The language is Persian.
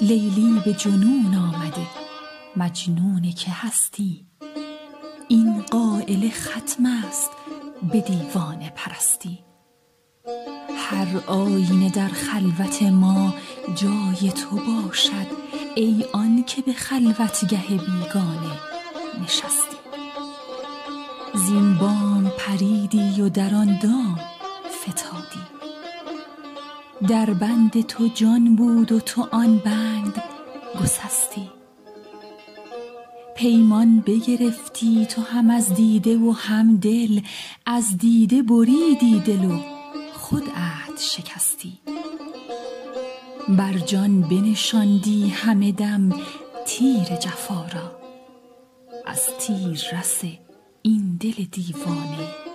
لیلی به جنون آمده مجنون که هستی. این قاعله ختم است به دیوانه پرستی. هر آینه در خلوت ما جای تو باشد ای آن که به خلوتگه بیگانه نشستی. زین بام پریدی و در آن دام فتادی. در بند تو جان بود و تو آن بند گسستی. پیمان بگرفتی تو هم از دیده و هم دل از دیده بریدی دل و خود عهد شکستی. بر جان بنشاندی همه دم تیر جفا را. از تیررس این دل دیوانه